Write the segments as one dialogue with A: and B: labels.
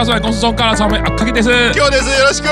A: 我是台湾科技秀大帅公司中尬辣草莓啊，卡基电视，
B: 给我电视，よろしく。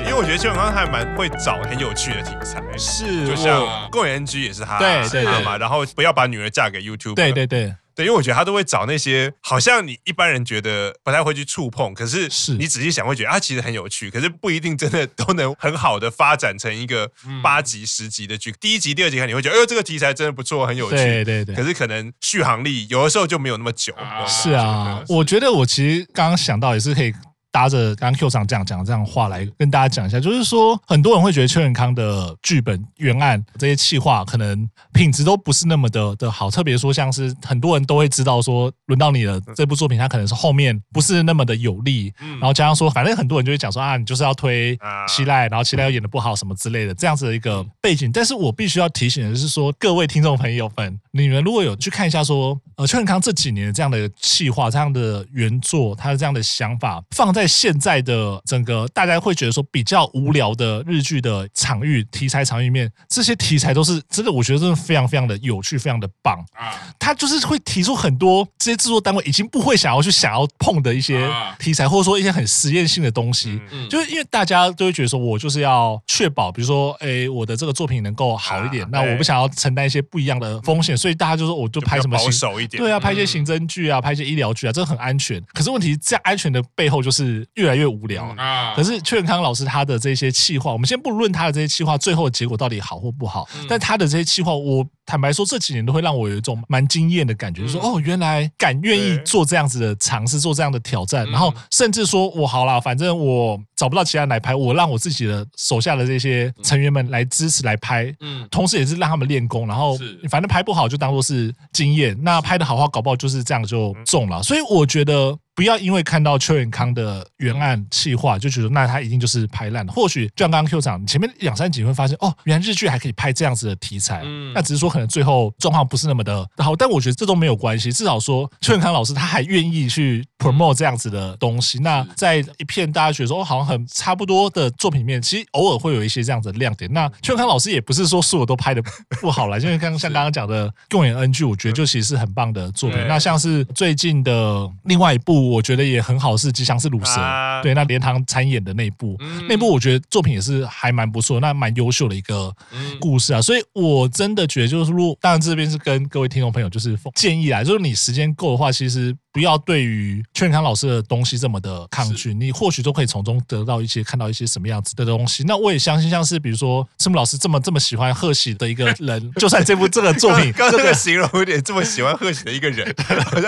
B: 因为我觉得邱永康还蛮会找很有趣的题材，
C: 是，
B: 就像共演 NG 也是他，
C: 对对对
B: 嘛，然后不要把女儿嫁给 YouTube，
C: 对对对。
B: 对，因为我觉得他都会找那些好像你一般人觉得不太会去触碰，可是你仔细想会觉得啊，其实很有趣，可是不一定真的都能很好的发展成一个八集、十集的剧。嗯、第一集、第二集看你会觉得，哎呦，这个题材真的不错，很有趣。
C: 对对对。
B: 可是可能续航力有的时候就没有那么久。
C: 啊是啊，我觉得我其实刚刚想到也是可以。搭着刚刚 Q 上这样讲这样话来跟大家讲一下，就是说很多人会觉得邱永康的剧本原案这些企划可能品质都不是那么的的好，特别说像是很多人都会知道说轮到你了这部作品，它可能是后面不是那么的有利，然后加上说反正很多人就会讲说啊，你就是要推期待，然后期待又演的不好什么之类的这样子的一个背景。但是我必须要提醒的是说，各位听众朋友们，你们如果有去看一下说呃邱永康这几年这样的企划，这样的原作，他的这样的想法放在。在现在的整个大家会觉得说比较无聊的日剧的场域题材场域里面，这些题材都是真的，我觉得真的非常非常的有趣，非常的棒。啊！他就是会提出很多这些制作单位已经不会想要去想要碰的一些题材，或者说一些很实验性的东西，就是因为大家都会觉得说，我就是要确保，比如说，哎，我的这个作品能够好一点，那我不想要承担一些不一样的风险，所以大家就说，我就拍什么保
B: 守一点，
C: 对啊，拍一些刑侦剧啊，拍一些医疗剧啊，这很安全。可是问题这样安全的背后就是。越来越无聊。啊！可是邱永康老师他的这些气话，我们先不论他的这些气话最后的结果到底好或不好，但他的这些气话，我坦白说这几年都会让我有一种蛮惊艳的感觉，就是说哦，原来敢愿意做这样子的尝试，做这样的挑战，然后甚至说我好了，反正我找不到其他人来拍，我让我自己的手下的这些成员们来支持来拍，嗯，同时也是让他们练功，然后反正拍不好就当做是经验，那拍的好话，搞不好就是这样就中了，所以我觉得。不要因为看到邱永康的原案企划就觉得那他一定就是拍烂了。或许就像刚刚 Q 长，前面两三集会发现哦，原来日剧还可以拍这样子的题材。嗯，那只是说可能最后状况不是那么的好，但我觉得这都没有关系。至少说邱永康老师他还愿意去 promote 这样子的东西。那在一片大家觉得说哦，好像很差不多的作品里面，其实偶尔会有一些这样子的亮点。那邱永康老师也不是说所有都拍的不好了，因为刚像刚刚讲的《共演 NG》，我觉得就其实是很棒的作品。那像是最近的另外一部。我觉得也很好，是吉祥是鲁蛇，啊、对，那连堂参演的那部，嗯、那部我觉得作品也是还蛮不错，那蛮优秀的一个故事啊，所以我真的觉得就是，如果当然这边是跟各位听众朋友就是建议啊，就是你时间够的话，其实。不要对于劝康老师的东西这么的抗拒，你或许都可以从中得到一些、看到一些什么样子的东西。那我也相信，像是比如说赤木老师这么这么喜欢贺喜的一个人，就算这部这个作品，
B: 刚刚这个形容有点这么喜欢贺喜的一个人，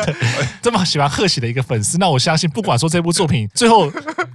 C: 这么喜欢贺喜的一个粉丝，那我相信，不管说这部作品最后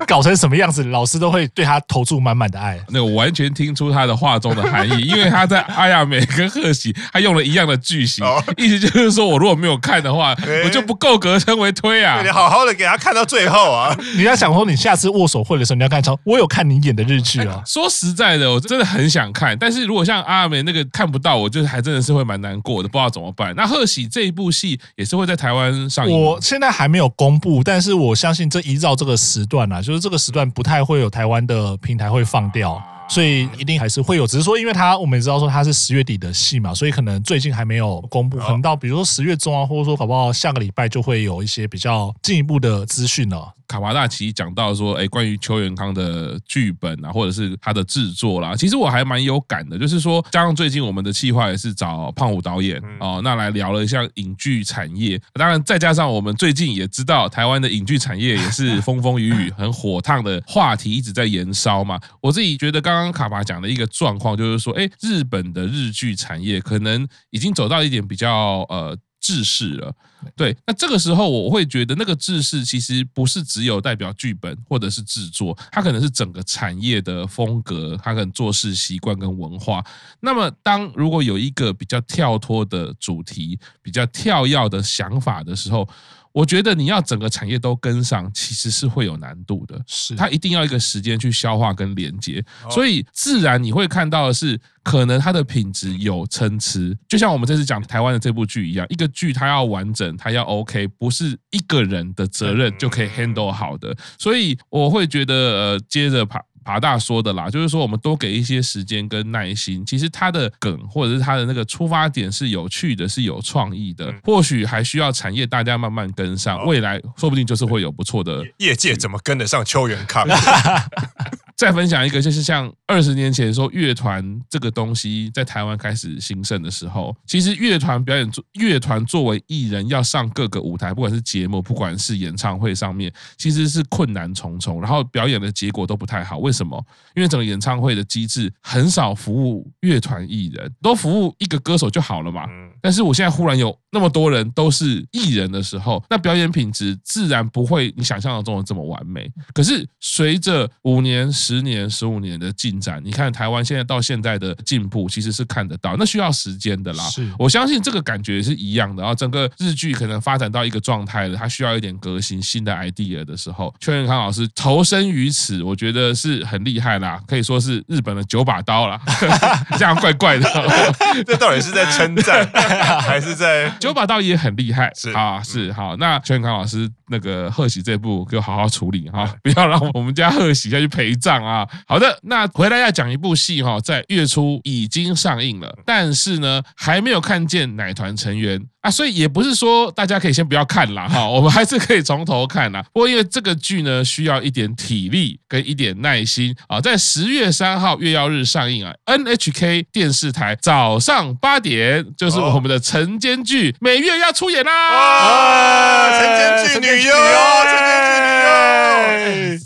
C: 搞成什么样子，老师都会对他投注满满的爱。
A: 那我完全听出他的话中的含义，因为他在阿亚美跟贺喜，他用了一样的句型，意思就是说我如果没有看的话，我就不够格。称为推啊！
B: 你好好的给他看到最后啊！
C: 你要想说，你下次握手会的时候，你要看超，我有看你演的日剧啊。
A: 说实在的，我真的很想看，但是如果像阿美那个看不到，我就还真的是会蛮难过的，不知道怎么办。那贺喜这一部戏也是会在台湾上映，
C: 我现在还没有公布，但是我相信这依照这个时段啊，就是这个时段不太会有台湾的平台会放掉。所以一定还是会有，只是说，因为他我们也知道说他是十月底的戏嘛，所以可能最近还没有公布，可能到比如说十月中啊，或者说搞不好下个礼拜就会有一些比较进一步的资讯了。
A: 卡巴大奇讲到说，哎，关于邱元康的剧本啊，或者是他的制作啦，其实我还蛮有感的。就是说，加上最近我们的计划也是找胖虎导演哦，那来聊了一下影剧产业。当然，再加上我们最近也知道，台湾的影剧产业也是风风雨雨、很火烫的话题一直在延烧嘛。我自己觉得，刚刚卡巴讲的一个状况，就是说，哎，日本的日剧产业可能已经走到一点比较呃。制式了，对，那这个时候我会觉得那个制式其实不是只有代表剧本或者是制作，它可能是整个产业的风格，它可能做事习惯跟文化。那么，当如果有一个比较跳脱的主题、比较跳跃的想法的时候，我觉得你要整个产业都跟上，其实是会有难度的。是，它一定要一个时间去消化跟连接，所以自然你会看到的是，可能它的品质有参差。就像我们这次讲台湾的这部剧一样，一个剧它要完整，它要 OK，不是一个人的责任就可以 handle 好的。所以我会觉得，呃，接着爬大说的啦，就是说我们多给一些时间跟耐心，其实他的梗或者是他的那个出发点是有趣的，是有创意的，或许还需要产业大家慢慢跟上，未来说不定就是会有不错的。
B: 业界怎么跟得上邱元康？
A: 再分享一个，就是像二十年前说乐团这个东西在台湾开始兴盛的时候，其实乐团表演作，乐团作为艺人要上各个舞台，不管是节目，不管是演唱会上面，其实是困难重重，然后表演的结果都不太好。为什么？因为整个演唱会的机制很少服务乐团艺人，都服务一个歌手就好了嘛。但是我现在忽然有那么多人都是艺人的时候，那表演品质自然不会你想象中的这么完美。可是随着五年、十年、十五年的进展，你看台湾现在到现在的进步，其实是看得到，那需要时间的啦。是，我相信这个感觉是一样的。然后整个日剧可能发展到一个状态了，它需要一点革新、新的 idea 的时候，邱元康老师投身于此，我觉得是很厉害啦，可以说是日本的九把刀啦。这样怪怪的，
B: 这到底是在称赞 还是在
A: 九把刀也很厉害？是啊，是好。那邱元康老师那个贺喜这部给我好好处理哈，不要让我们家贺喜再去陪葬。啊，好的，那回来要讲一部戏哈，在月初已经上映了，但是呢，还没有看见奶团成员。啊，所以也不是说大家可以先不要看啦哈，我们还是可以从头看啦。不过因为这个剧呢，需要一点体力跟一点耐心啊，在十月三号月曜日上映啊，NHK 电视台早上八点，就是我们的晨间剧每月要出演啦，
B: 晨间剧女优，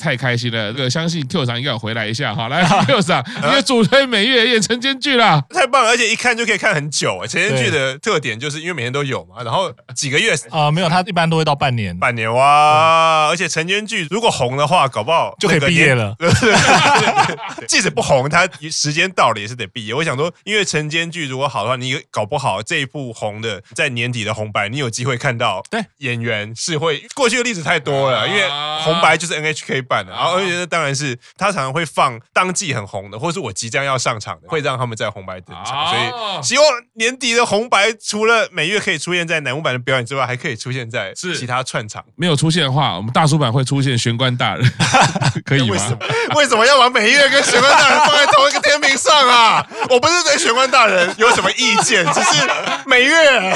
A: 太开心了，这个相信 Q 长。要回来一下哈，来 Q 长，因为主推每月演晨间剧啦，
B: 太棒了，而且一看就可以看很久啊。晨间剧的特点就是因为每天都有嘛，然后几个月
C: 啊、呃，没有，它一般都会到半年，
B: 半年哇！而且晨间剧如果红的话，搞不好
C: 就可以毕业了。
B: 即使不红，它时间到了也是得毕业。我想说，因为晨间剧如果好的话，你搞不好这一部红的在年底的红白，你有机会看到对演员是会过去的例子太多了，因为红白就是 NHK 办的，然后而且当然是他。常常会放当季很红的，或者是我即将要上场的，会让他们在红白登场。所以希望年底的红白除了每月可以出现在南舞版的表演之外，还可以出现在其他串场。
A: 没有出现的话，我们大叔版会出现玄关大人，可以吗？为什么？
B: 为什么要把每月跟玄关大人放在同一个天平上啊？我不是对玄关大人有什么意见，只是每月。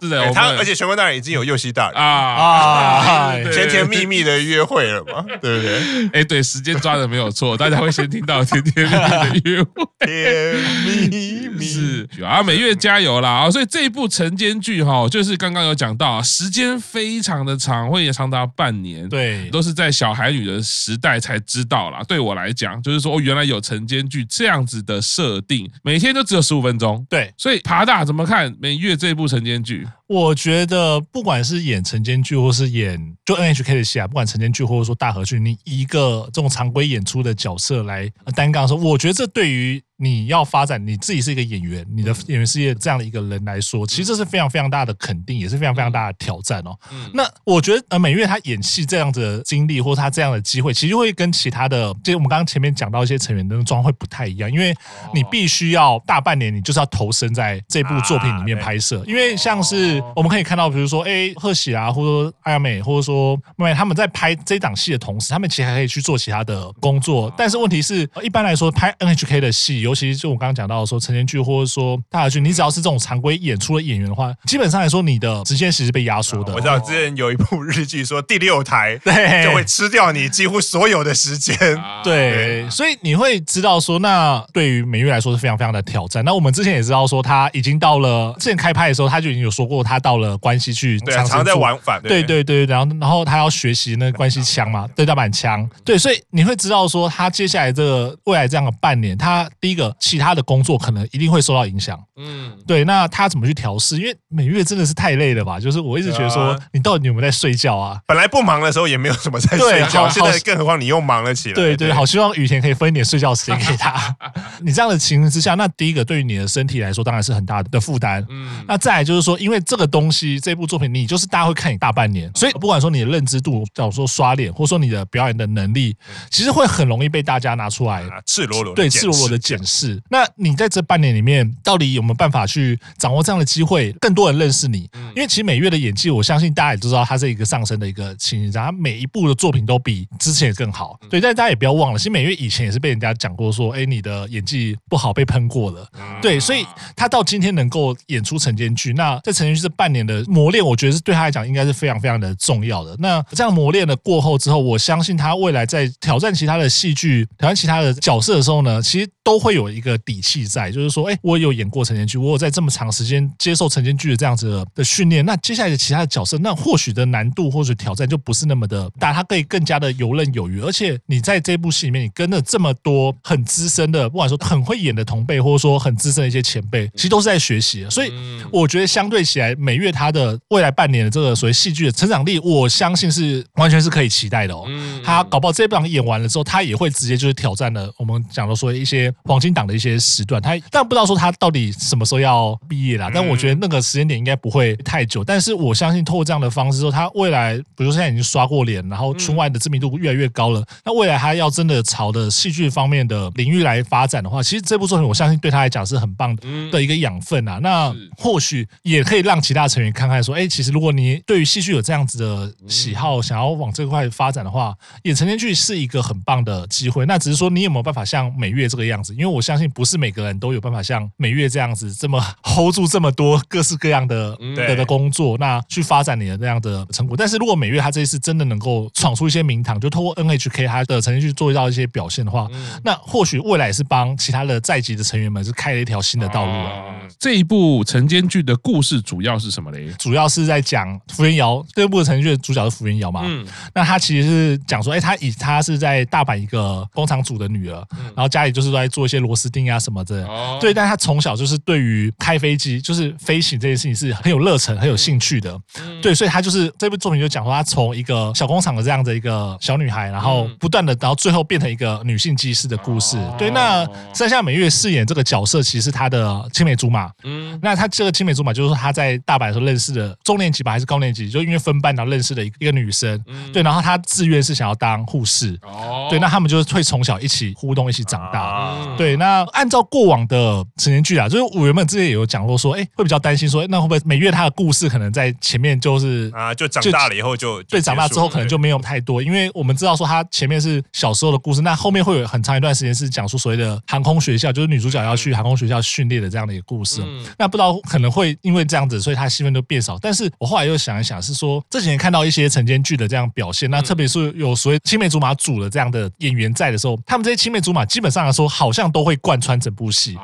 B: 是的，他而且玄关大人已经有右膝大人啊啊，甜甜蜜蜜的约会了嘛，对不对？
A: 哎，对。时间抓的没有错，大家会先听到甜甜蜜蜜的约会，
B: 甜蜜蜜
A: 是啊，每月加油啦啊！所以这一部晨间剧哈，就是刚刚有讲到，时间非常的长，会也长达半年，
C: 对，
A: 都是在小孩女的时代才知道啦。对我来讲，就是说原来有晨间剧这样子的设定，每天都只有十五分钟，
C: 对，
A: 所以爬大怎么看每月这一部晨间剧？
C: 我觉得不管是演晨间剧，或是演就 NHK 的戏啊，不管晨间剧或者说大河剧，你一个这种常规演出的角色来单杠的时候，我觉得这对于。你要发展你自己是一个演员，你的演员事业这样的一个人来说，其实这是非常非常大的肯定，也是非常非常大的挑战哦。那我觉得呃，美月她演戏这样子的经历，或者她这样的机会，其实会跟其他的，就我们刚刚前面讲到一些成员的状况会不太一样，因为你必须要大半年，你就是要投身在这部作品里面拍摄。因为像是我们可以看到，比如说哎，贺喜啊，或者说阿亚美，或者说妹妹，他们在拍这档戏的同时，他们其实还可以去做其他的工作。但是问题是，一般来说拍 NHK 的戏。尤其是就我刚刚讲到的说成年剧或者说大河剧，你只要是这种常规演出的演员的话，基本上来说你的时间其实被压缩的。
B: 我知道之前有一部日剧说第六台 对。就会吃掉你几乎所有的时间，
C: 对，所以你会知道说，那对于美月来说是非常非常的挑战。那我们之前也知道说他已经到了之前开拍的时候，他就已经有说过他到了关西去，
B: 对，常常在往返，
C: 对。对对，然后然后他要学习那个关西腔嘛，对，大阪腔，对，所以你会知道说他接下来这个未来这样的半年，他第一个其他的工作可能一定会受到影响，嗯，对，那他怎么去调试？因为每月真的是太累了吧？就是我一直觉得说，你到底有没有在睡觉啊？
B: 本来不忙的时候也没有什么在睡觉，现在更何况你又忙了起来。
C: 对对，好希望雨田可以分一点睡觉时间给他。你这样的情形之下，那第一个对于你的身体来说当然是很大的负担。嗯，那再来就是说，因为这个东西这部作品，你就是大家会看你大半年，所以不管说你的认知度，假如说刷脸，或者说你的表演的能力，其实会很容易被大家拿出来
B: 赤裸裸
C: 对赤裸裸的检视。那你在这半年里面，到底有没有办法去掌握这样的机会，更多人认识你？因为其实美月的演技，我相信大家也知道，他是一个上升的一个情形，他每一部的作品都比之前更好。对，但大家也不要忘了，其实美月以前也是被人家讲过说，哎，你的演技不好，被喷过了。对，所以他到今天能够演出晨间剧，那在晨间剧这半年的磨练，我觉得是对他来讲应该是非常非常的重要的。那这样磨练了过后之后，我相信他未来在挑战其他的戏剧、挑战其他的角色的时候呢，其实都会有一个底气在，就是说，哎，我有演过晨间剧，我有在这么长时间接受晨间剧的这样子的，的训练，那接下来的其他的角色，那或许的难度或者挑战就不是那么的大，他可以更加的游刃有余。而且你在这部戏里面，你跟了这么多很资深的，不管说很会演的同辈，或者说很资深的一些前辈，其实都是在学习。所以我觉得相对起来，美月他的未来半年的这个所谓戏剧的成长力，我相信是完全是可以期待的哦。他搞不好这部演完了之后，他也会直接就是挑战了我们讲的说一些黄金档的一些时段。他但不知道说他到底什么时候要毕业啦，但我觉得那个时间点应该不会太久。但是我相信透过这样的方式说，他未来比如说现在已经刷过脸，然后春晚的知名度越来越高了，那未来他要真的朝的戏剧方面的领域来发展的话，其实这部作品我相信对他来讲是很棒的一个养分啊。那或许也可以让其他成员看看说，哎，其实如果你对于戏剧有这样子的喜好，想要往这块发展的话，演晨间剧是一个很棒的机会。那只是说你有没有办法像美月这个样子？因为我相信不是每个人都有办法像美月这样子这么 hold 住这么多各式各样的的的工作，那去发展你的那样的成果。但是如果美月他这一次真的能够闯出一些名堂，就透过 NHK 他的晨间剧做到一些表现的话，那或许未来也是帮其他的在籍的成员们是开了一条新的道路了。
A: 这一部晨间剧的故事主要是什么嘞？
C: 主要是在讲福原遥，这部的晨间剧的主角是福原遥嘛？嗯，那他其实是讲说，哎，他以他是在大阪一个工厂主的女儿，然后家里就是在做一些螺丝钉啊什么的。哦，对，但他从小就是对于开飞机，就是飞行这件事情是很有热忱、很有兴趣的。对，所以他就是这部作品就讲说，他从一个小工厂的这样的一个小女孩，然后不断的，然后最后变成一个女性技师的故事。对，那山下美月饰演这个角色，其实是他的青梅竹马。嗯，那他这个青梅竹马就是说他在大阪的时候认识的中年级吧，还是高年级？就因为分班然后认识的一个一个女生。对，然后他自愿是想要当护士。哦，对，那他们就是会从小一起互动，一起长大。对，那按照过往的成年剧啊，就是我原本之前也有讲过说，哎，会比较担心说，那会不会美月她的故事可能在前面就是
B: 啊，就长大了以后就
C: 对，长大之后可能就没有太多，因为我们知道说他前面是小时候的故事，那后面会有很长一段时间是讲述所谓的航空学校，就是女主角要去航空学校训练的这样的一个故事。那不知道可能会因为这样子，所以她戏份就变少。但是我后来又想一想，是说这几年看到一些晨间剧的这样表现，那特别是有所谓青梅竹马组的这样的演员在的时候，他们这些青梅竹马基本上来说，好像都会贯穿整部戏。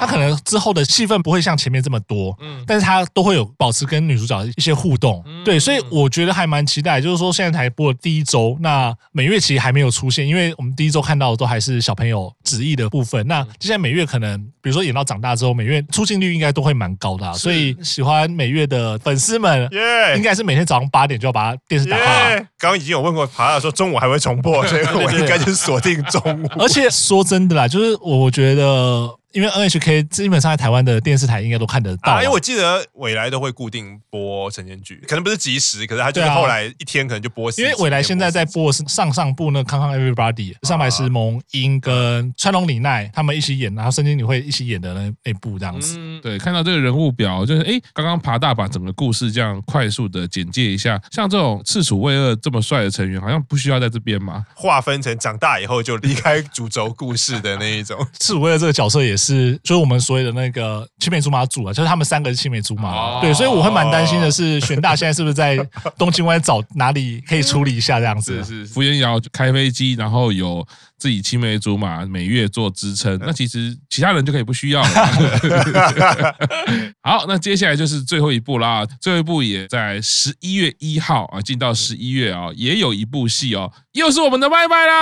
C: 他可能之后的戏份不会像前面这么多，但是他都会有保持跟女主角的一些互动。对，所以我觉得还蛮期待。就是说现在才播的第一周，那美月其实还没有出现，因为我们第一周看到的都还是小朋友直译的部分。那接下来美月可能，比如说演到长大之后，每月出镜率应该都会蛮高的，啊，所以喜欢每月的粉丝们，应该是每天早上八点就要把电视打开。
B: 刚刚已经有问过爬爬说中午还会重播，所以我 应该就是锁定中午。
C: 而且说真的啦，就是我觉得。因为 NHK 基本上在台湾的电视台应该都看得到，啊，
B: 因为我记得未来都会固定播晨间剧，可能不是即时，可是他就是后来一天可能就播。
C: 因为未来现在在播是上上部那个康康 Everybody，上白石萌音跟川龙李奈他们一起演，然后深津女会一起演的那那部这样子。
A: 嗯、对，看到这个人物表，就是哎，刚刚爬大把整个故事这样快速的简介一下，像这种赤楚卫二这么帅的成员，好像不需要在这边嘛？
B: 划分成长大以后就离开主轴故事的那一种。
C: 赤楚卫二这个角色也是。就是我们所谓的那个青梅竹马组啊，就是他们三个是青梅竹马，对，所以我会蛮担心的是，玄大现在是不是在东京湾找哪里可以处理一下这样子？
A: 是是，福原遥开飞机，然后有。自己青梅竹马，每月做支撑，那其实其他人就可以不需要了。好，那接下来就是最后一部啦。最后一部也在十一月一号啊，进到十一月啊，也有一部戏哦，又是我们的麦麦啦！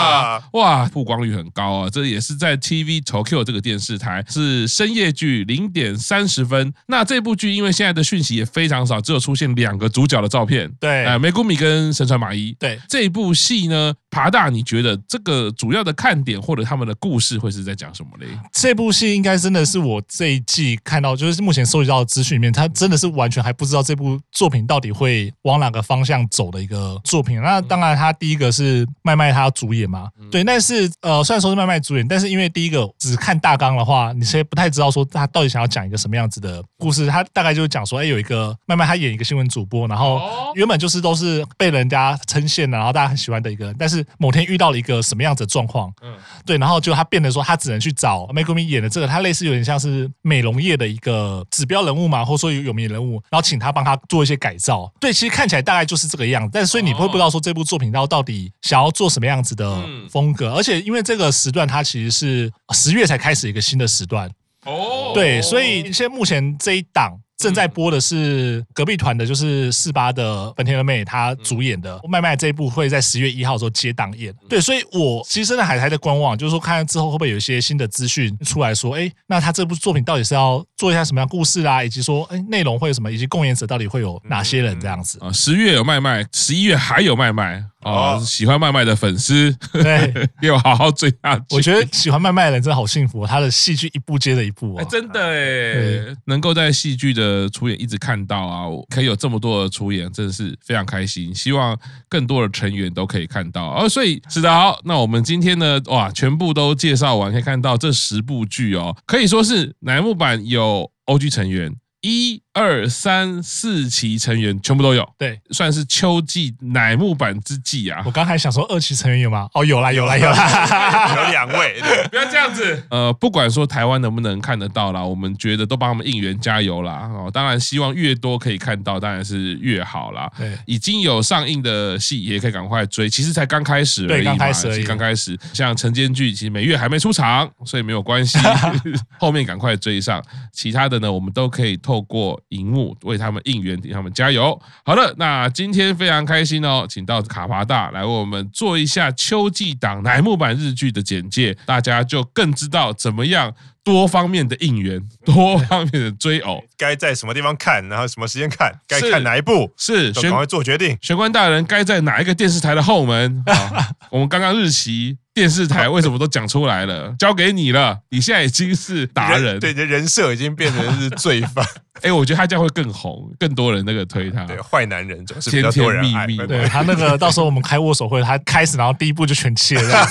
A: 哇哇，曝光率很高啊，这也是在 TV Tokyo 这个电视台，是深夜剧零点三十分。那这部剧因为现在的讯息也非常少，只有出现两个主角的照片。
C: 对，
A: 呃，梅谷米跟神川麻衣。
C: 对，
A: 这部戏呢。爬大，你觉得这个主要的看点或者他们的故事会是在讲什么嘞？
C: 这部戏应该真的是我这一季看到，就是目前收集到的资讯里面，他真的是完全还不知道这部作品到底会往哪个方向走的一个作品。那当然，他第一个是麦麦他主演嘛，对，但是呃，虽然说是麦麦主演，但是因为第一个只看大纲的话，你其实不太知道说他到底想要讲一个什么样子的故事。他大概就是讲说，哎，有一个麦麦他演一个新闻主播，然后原本就是都是被人家称羡的，然后大家很喜欢的一个人，但是某天遇到了一个什么样子的状况，嗯，对，然后就他变得说他只能去找 Megumi 演的这个，他类似有点像是美容业的一个指标人物嘛，或者说有有名人物，然后请他帮他做一些改造。对，其实看起来大概就是这个样子，但是所以你会不知道说这部作品到到底想要做什么样子的风格，而且因为这个时段它其实是十月才开始一个新的时段，哦，对，所以现在目前这一档。正在播的是隔壁团的，就是四八的本田的妹她主演的麦麦这一部会在十月一号的时候接档演。对，所以我其实真的还还在观望，就是说看看之后会不会有一些新的资讯出来说，哎，那他这部作品到底是要做一下什么样故事啊，以及说，哎，内容会有什么，以及共演者到底会有哪些人这样子
A: 啊？十月有麦麦，十一月还有麦麦。哦，喜欢麦麦的粉丝，对，给我好好追下去。
C: 我觉得喜欢麦麦的人真的好幸福，他的戏剧一部接着一部啊，
A: 真的哎，能够在戏剧的出演一直看到啊，可以有这么多的出演，真的是非常开心。希望更多的成员都可以看到。哦，所以是的，好，那我们今天呢，哇，全部都介绍完，可以看到这十部剧哦，可以说是乃木坂有 OG 成员。一二三四期成员全部都有，
C: 对，
A: 算是秋季乃木坂之季啊。
C: 我刚才想说二期成员有吗？哦，有啦，有啦，有
B: 啦，有两位。
A: 不要这样子。呃，不管说台湾能不能看得到啦，我们觉得都帮他们应援加油啦。哦，当然希望越多可以看到，当然是越好啦。对，已经有上映的戏也可以赶快追。其实才刚开始而已嘛，刚开始，刚开始。像晨间剧其实每月还没出场，所以没有关系，后面赶快追上。其他的呢，我们都可以。透过荧幕为他们应援，给他们加油。好的，那今天非常开心哦，请到卡华大来为我们做一下秋季档乃木坂日剧的简介，大家就更知道怎么样。多方面的应援，多方面的追偶，
B: 该在什么地方看，然后什么时间看，该看哪一部，
A: 是
B: 赶快做决定。
A: 玄关大人该在哪一个电视台的后门？我们刚刚日期电视台为什么都讲出来了？交给你了，你现在已经是达人，人，
B: 对，你的人设已经变成是罪犯。
A: 哎，我觉得他这样会更红，更多人那个推他。
B: 对，坏男人总是比较多人爱。
A: 甜甜蜜蜜，
C: 对他那个到时候我们开握手会，他开始然后第一步就全切了，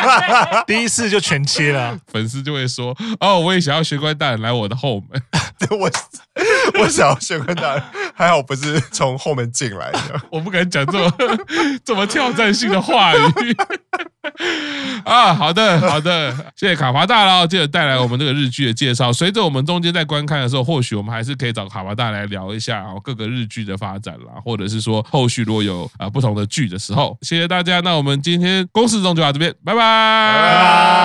C: 第一次就全切了，
A: 粉丝就会说：“哦，我也想要玄关大人来我的后门。”
B: 对，我我想要玄关大人，还好不是从后门进来的。
A: 我不敢讲这么这么挑战性的话语。啊，好的好的，谢谢卡华大佬，接着带来我们这个日剧的介绍。随着我们中间在观看的时候，或许我们还是可以找卡华大来聊一下啊各个日剧的发展啦，或者是说后续如果有啊不同的剧的时候，谢谢大家。那我们今天公式中就到这边，拜拜。